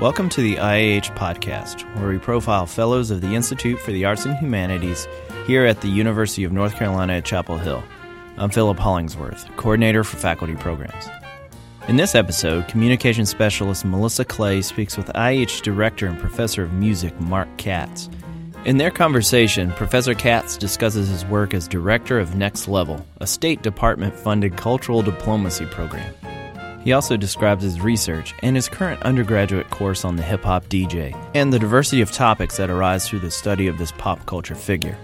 Welcome to the IAH podcast, where we profile fellows of the Institute for the Arts and Humanities here at the University of North Carolina at Chapel Hill. I'm Philip Hollingsworth, coordinator for faculty programs. In this episode, communication specialist Melissa Clay speaks with IAH director and professor of music Mark Katz. In their conversation, Professor Katz discusses his work as director of Next Level, a State Department funded cultural diplomacy program. He also describes his research and his current undergraduate course on the hip hop DJ and the diversity of topics that arise through the study of this pop culture figure.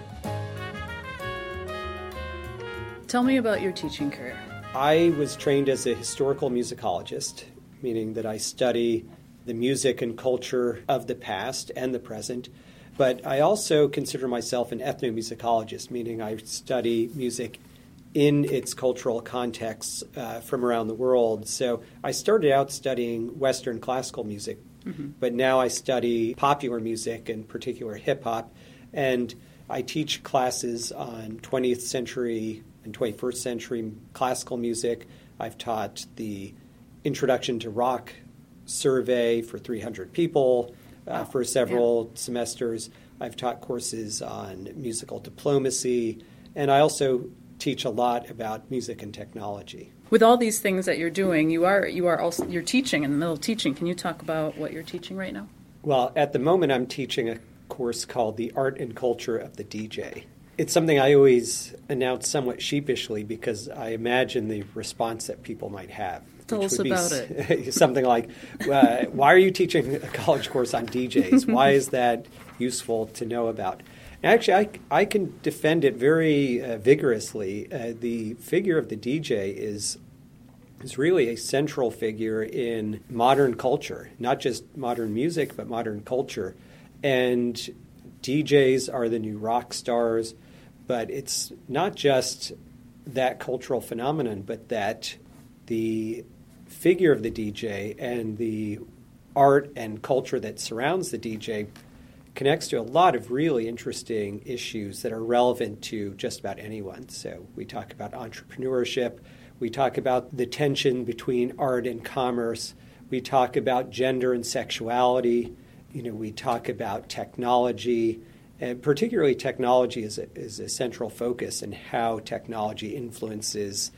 Tell me about your teaching career. I was trained as a historical musicologist, meaning that I study the music and culture of the past and the present. But I also consider myself an ethnomusicologist, meaning I study music in its cultural contexts uh, from around the world. So I started out studying Western classical music, mm-hmm. but now I study popular music, in particular hip hop, and I teach classes on 20th century and 21st century classical music. I've taught the Introduction to Rock survey for 300 people uh, for several yeah. semesters. I've taught courses on musical diplomacy, and I also teach a lot about music and technology. With all these things that you're doing, you are you are also you're teaching in the middle of teaching. Can you talk about what you're teaching right now? Well, at the moment I'm teaching a course called The Art and Culture of the DJ. It's something I always announce somewhat sheepishly because I imagine the response that people might have. Tell us about it. something like, uh, "Why are you teaching a college course on DJs? Why is that useful to know about?" Actually, I, I can defend it very uh, vigorously. Uh, the figure of the DJ is is really a central figure in modern culture, not just modern music, but modern culture. And DJs are the new rock stars, but it's not just that cultural phenomenon, but that the figure of the DJ and the art and culture that surrounds the DJ connects to a lot of really interesting issues that are relevant to just about anyone. So we talk about entrepreneurship, we talk about the tension between art and commerce, we talk about gender and sexuality, you know, we talk about technology, and particularly technology is a, is a central focus and how technology influences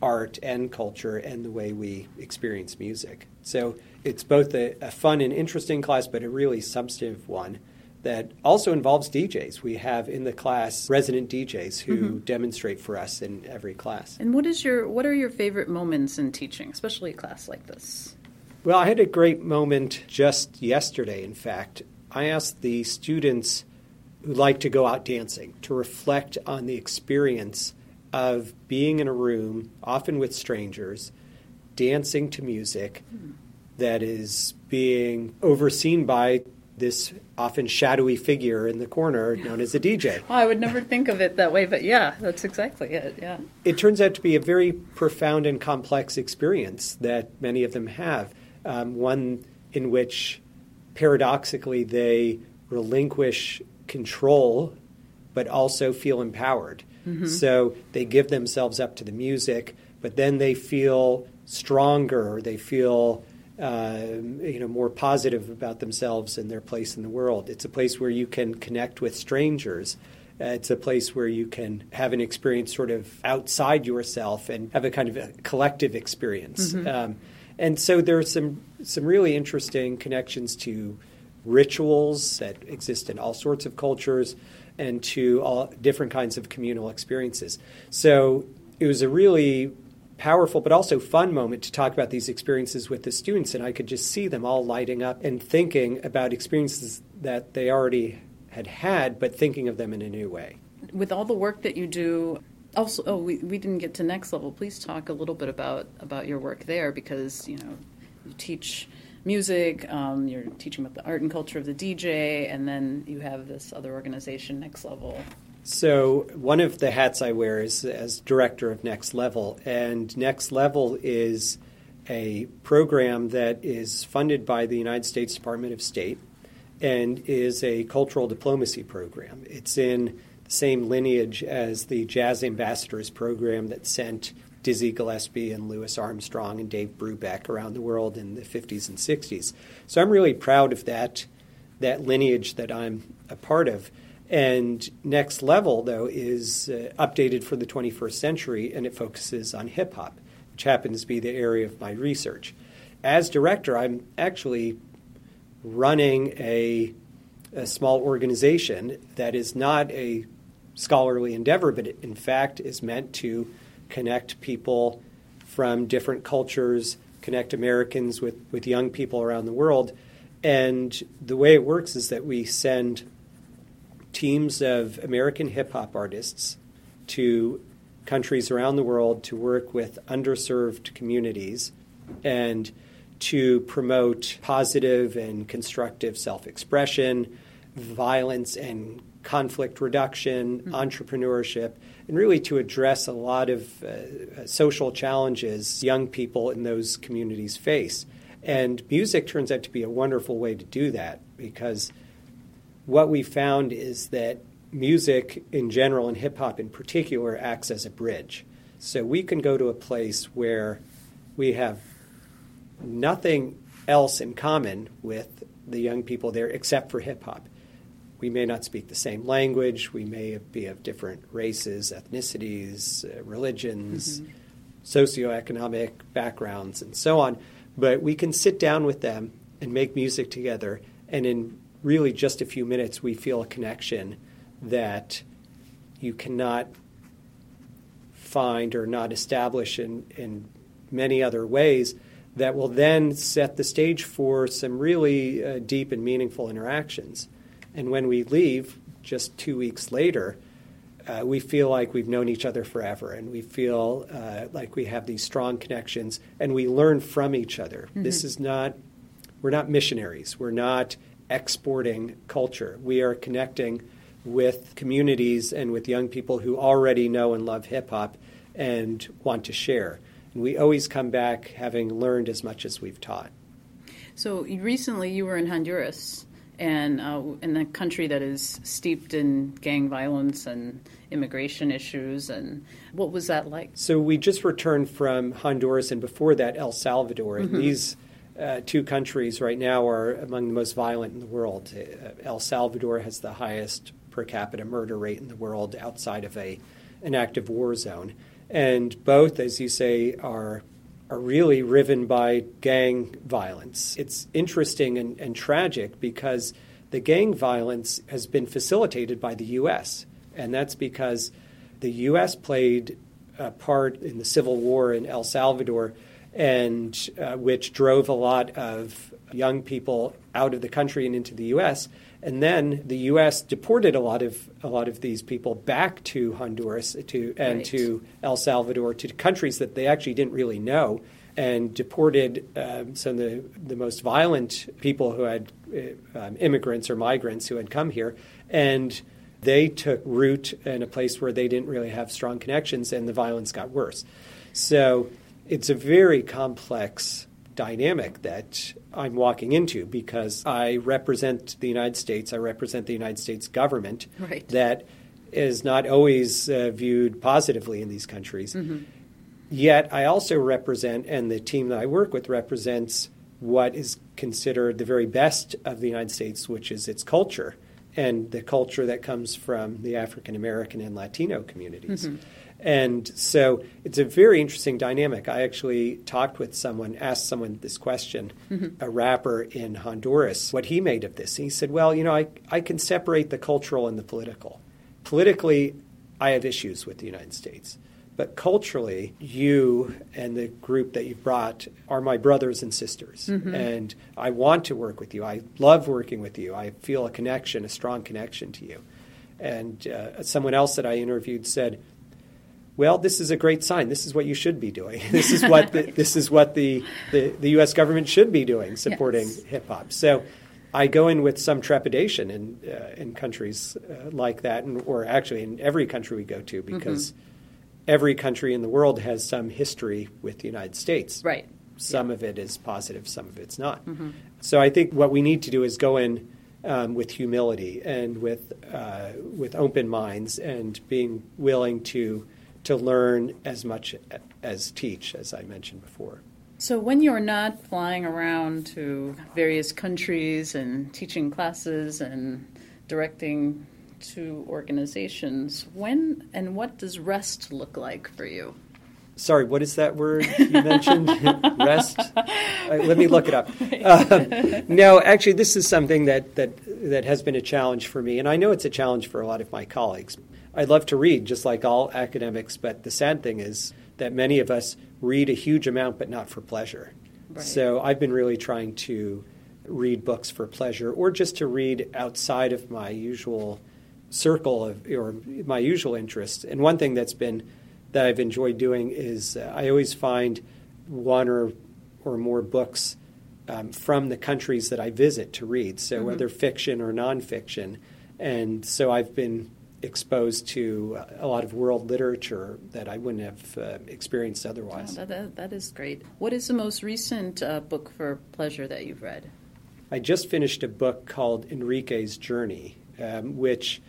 art and culture and the way we experience music. So it's both a, a, fun and interesting class, but a really substantive one that also involves DJs. We have in the class resident DJs who mm-hmm. demonstrate for us in every class. And what is your what are your favorite moments in teaching, especially a class like this? Well, I had a great moment just yesterday, in fact. I asked the students who like to go out dancing to reflect on the experience of being in a room, often with strangers, dancing to music that is being overseen by this often shadowy figure in the corner known as a DJ. Well, I would never think of it that way, but yeah, that's exactly it. Yeah. It turns out to be a very profound and complex experience that many of them have. Um, one in which paradoxically they relinquish control but also feel empowered. Mm-hmm. So they give themselves up to the music, but then they feel stronger, they feel uh, you know more positive about themselves and their place in the world. It's a place where you can connect with strangers. Uh, it's a place where you can have an experience sort of outside yourself and have a kind of a collective experience. Mm-hmm. Um, and so there are some some really interesting connections to rituals that exist in all sorts of cultures and to all different kinds of communal experiences. So it was a really powerful but also fun moment to talk about these experiences with the students and I could just see them all lighting up and thinking about experiences that they already had had but thinking of them in a new way. With all the work that you do also oh we, we didn't get to next level please talk a little bit about about your work there because you know you teach music, um, you're teaching about the art and culture of the DJ, and then you have this other organization, Next Level. So, one of the hats I wear is as director of Next Level, and Next Level is a program that is funded by the United States Department of State and is a cultural diplomacy program. It's in the same lineage as the Jazz Ambassadors program that sent Dizzy Gillespie and Louis Armstrong and Dave Brubeck around the world in the 50s and 60s. So I'm really proud of that, that lineage that I'm a part of. And Next Level, though, is uh, updated for the 21st century and it focuses on hip hop, which happens to be the area of my research. As director, I'm actually running a, a small organization that is not a scholarly endeavor, but in fact is meant to connect people from different cultures, connect Americans with, with young people around the world. And the way it works is that we send teams of American hip hop artists to countries around the world to work with underserved communities and to promote positive and constructive self expression, violence and conflict reduction, mm-hmm. entrepreneurship, and really to address a lot of uh, social challenges young people in those communities face. And music turns out to be a wonderful way to do that because what we found is that music in general and hip hop in particular acts as a bridge. So we can go to a place where we have nothing else in common with the young people there except for hip hop. We may not speak the same language, we may be of different races, ethnicities, uh, religions, mm-hmm. socioeconomic backgrounds, and so on, but we can sit down with them and make music together, and in really just a few minutes, we feel a connection that you cannot find or not establish in, in many other ways that will then set the stage for some really uh, deep and meaningful interactions. And when we leave, just two weeks later, uh, we feel like we've known each other forever and we feel uh, like we have these strong connections and we learn from each other. Mm-hmm. This is not, we're not missionaries, we're not exporting culture. We are connecting with communities and with young people who already know and love hip hop and want to share. And we always come back having learned as much as we've taught. So recently you were in Honduras and uh, in a country that is steeped in gang violence and immigration issues and what was that like so we just returned from honduras and before that el salvador and mm-hmm. these uh, two countries right now are among the most violent in the world uh, el salvador has the highest per capita murder rate in the world outside of a an active war zone and both, as you say, are are really riven by gang violence. It's interesting and, and tragic because the gang violence has been facilitated by the U.S., and that's because the U.S. played a part in the civil war in El Salvador, and uh, which drove a lot of young people out of the country and into the U.S. And then the U.S. deported a lot of a lot of these people back to Honduras to and right. to El Salvador to countries that they actually didn't really know, and deported um, some of the, the most violent people who had uh, um, immigrants or migrants who had come here, and they took root in a place where they didn't really have strong connections, and the violence got worse. So it's a very complex dynamic that I'm walking into because I represent the United States, I represent the United States government right. that is not always uh, viewed positively in these countries. Mm-hmm. Yet I also represent, and the team that I work with represents what is considered the very best of the United States, which is its culture and the culture that comes from the African American and Latino communities. Mm-hmm. And so it's a very interesting dynamic. I actually talked with someone, asked someone this question, mm-hmm. a rapper in Honduras, what he made of this. And he said, Well, you know, I, I can separate the cultural and the political. Politically, I have issues with the United States. But culturally, you and the group that you've brought are my brothers and sisters. Mm-hmm. And I want to work with you. I love working with you. I feel a connection, a strong connection to you. And uh, someone else that I interviewed said, well, this is a great sign. This is what you should be doing. This is what the, this is what the, the, the, U.S. government should be doing, supporting yes. hip hop. So I go in with some trepidation in uh, in countries uh, like that, and, or actually in every country we go to, because mm-hmm. every country in the world has some history with the United States. Right. Some yeah. of it is positive, some of it's not. Mm-hmm. So I think what we need to do is go in um, with humility and with uh, with open minds and being willing to to learn as much as teach, as I mentioned before. So, when you're not flying around to various countries and teaching classes and directing to organizations, when and what does rest look like for you? Sorry, what is that word you mentioned? rest? Uh, let me look it up. Uh, no, actually, this is something that, that, that has been a challenge for me, and I know it's a challenge for a lot of my colleagues. I love to read, just like all academics, but the sad thing is that many of us read a huge amount, but not for pleasure. Right. So I've been really trying to read books for pleasure or just to read outside of my usual circle of or my usual interests. And one thing that's been that I've enjoyed doing is uh, I always find one or or more books um, from the countries that I visit to read. So mm-hmm. whether fiction or nonfiction, and so I've been exposed to a lot of world literature that I wouldn't have uh, experienced otherwise. that, that, that is great. What is the most recent uh, book for pleasure that you've read? I just finished a book called Enrique's Journey, um, which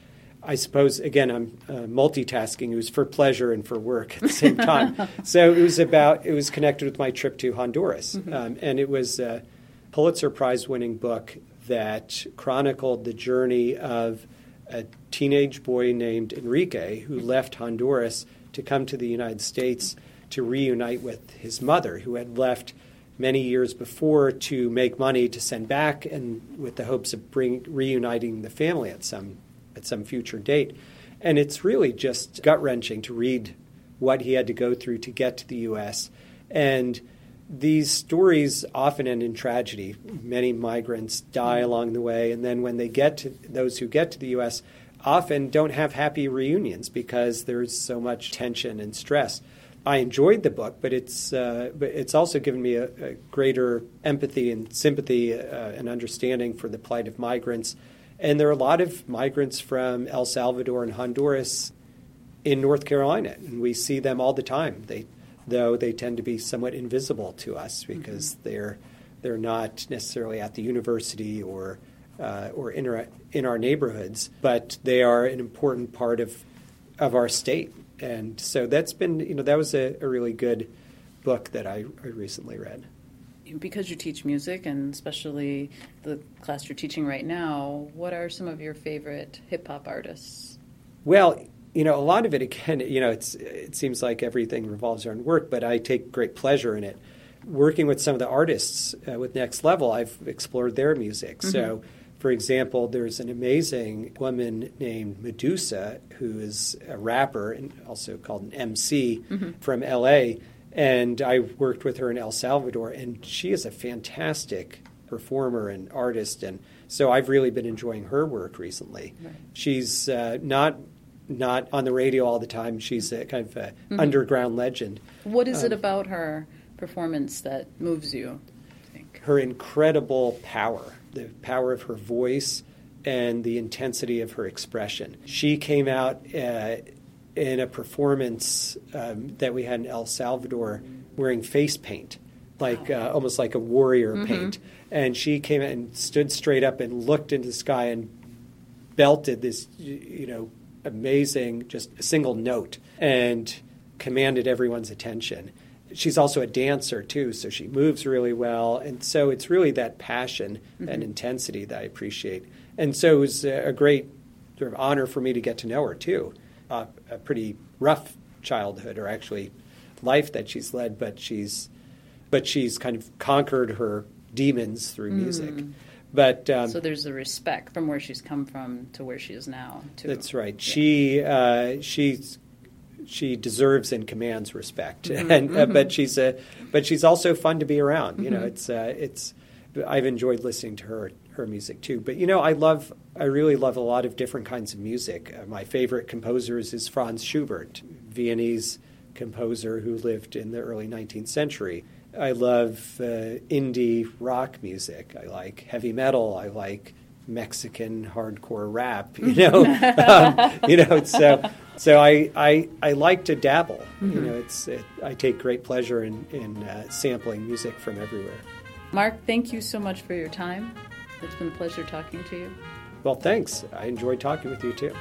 I suppose, again, I'm uh, multitasking. It was for pleasure and for work at the same time. so it was about, it was connected with my trip to Honduras. Mm-hmm. Um, and it was a Pulitzer Prize winning book that chronicled the journey of a teenage boy named Enrique who left Honduras to come to the United States to reunite with his mother, who had left many years before to make money to send back and with the hopes of bring, reuniting the family at some, at some future date. And it's really just gut wrenching to read what he had to go through to get to the U.S. And these stories often end in tragedy. Many migrants die along the way, and then when they get to those who get to the U.S., often don't have happy reunions because there's so much tension and stress. I enjoyed the book, but it's uh, but it's also given me a, a greater empathy and sympathy uh, and understanding for the plight of migrants. And there are a lot of migrants from El Salvador and Honduras in North Carolina, and we see them all the time. They, though they tend to be somewhat invisible to us because mm-hmm. they're they're not necessarily at the university or uh, or in our, in our neighborhoods, but they are an important part of of our state and so that's been you know that was a, a really good book that I, I recently read because you teach music and especially the class you're teaching right now, what are some of your favorite hip hop artists? Well, you know, a lot of it again, you know, it's it seems like everything revolves around work, but I take great pleasure in it. Working with some of the artists uh, with Next Level, I've explored their music. Mm-hmm. So for example, there's an amazing woman named Medusa who is a rapper and also called an MC mm-hmm. from LA. And I worked with her in El Salvador, and she is a fantastic performer and artist. And so I've really been enjoying her work recently. Right. She's uh, not not on the radio all the time. She's a kind of a mm-hmm. underground legend. What is um, it about her performance that moves you? Her incredible power the power of her voice and the intensity of her expression. She came out uh, in a performance um, that we had in El Salvador wearing face paint, like uh, almost like a warrior mm-hmm. paint. And she came out and stood straight up and looked into the sky and belted this, you know, amazing, just a single note and commanded everyone's attention she's also a dancer too, so she moves really well, and so it's really that passion mm-hmm. and intensity that I appreciate. And so it was a great sort of honor for me to get to know her too. Uh, a pretty rough childhood, or actually life that she's led, but she's but she's kind of conquered her demons through music. Mm. But um, so there's a respect from where she's come from to where she is now. Too. That's right. Yeah. She uh, she's she deserves and commands respect, mm-hmm. and uh, mm-hmm. but she's a but she's also fun to be around. You mm-hmm. know, it's uh, it's I've enjoyed listening to her her music too. But you know, I love I really love a lot of different kinds of music. Uh, my favorite composers is Franz Schubert, Viennese composer who lived in the early 19th century. I love uh, indie rock music. I like heavy metal. I like Mexican hardcore rap. You know, um, you know. So so I, I, I like to dabble. Mm-hmm. You know, it's it, I take great pleasure in in uh, sampling music from everywhere. Mark, thank you so much for your time. It's been a pleasure talking to you. Well, thanks. I enjoyed talking with you too.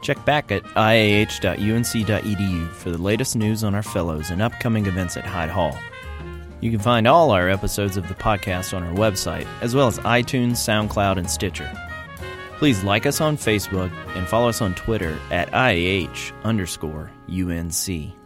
Check back at iah.unc.edu for the latest news on our fellows and upcoming events at Hyde Hall. You can find all our episodes of the podcast on our website, as well as iTunes, SoundCloud, and Stitcher. Please like us on Facebook and follow us on Twitter at IAH underscore UNC.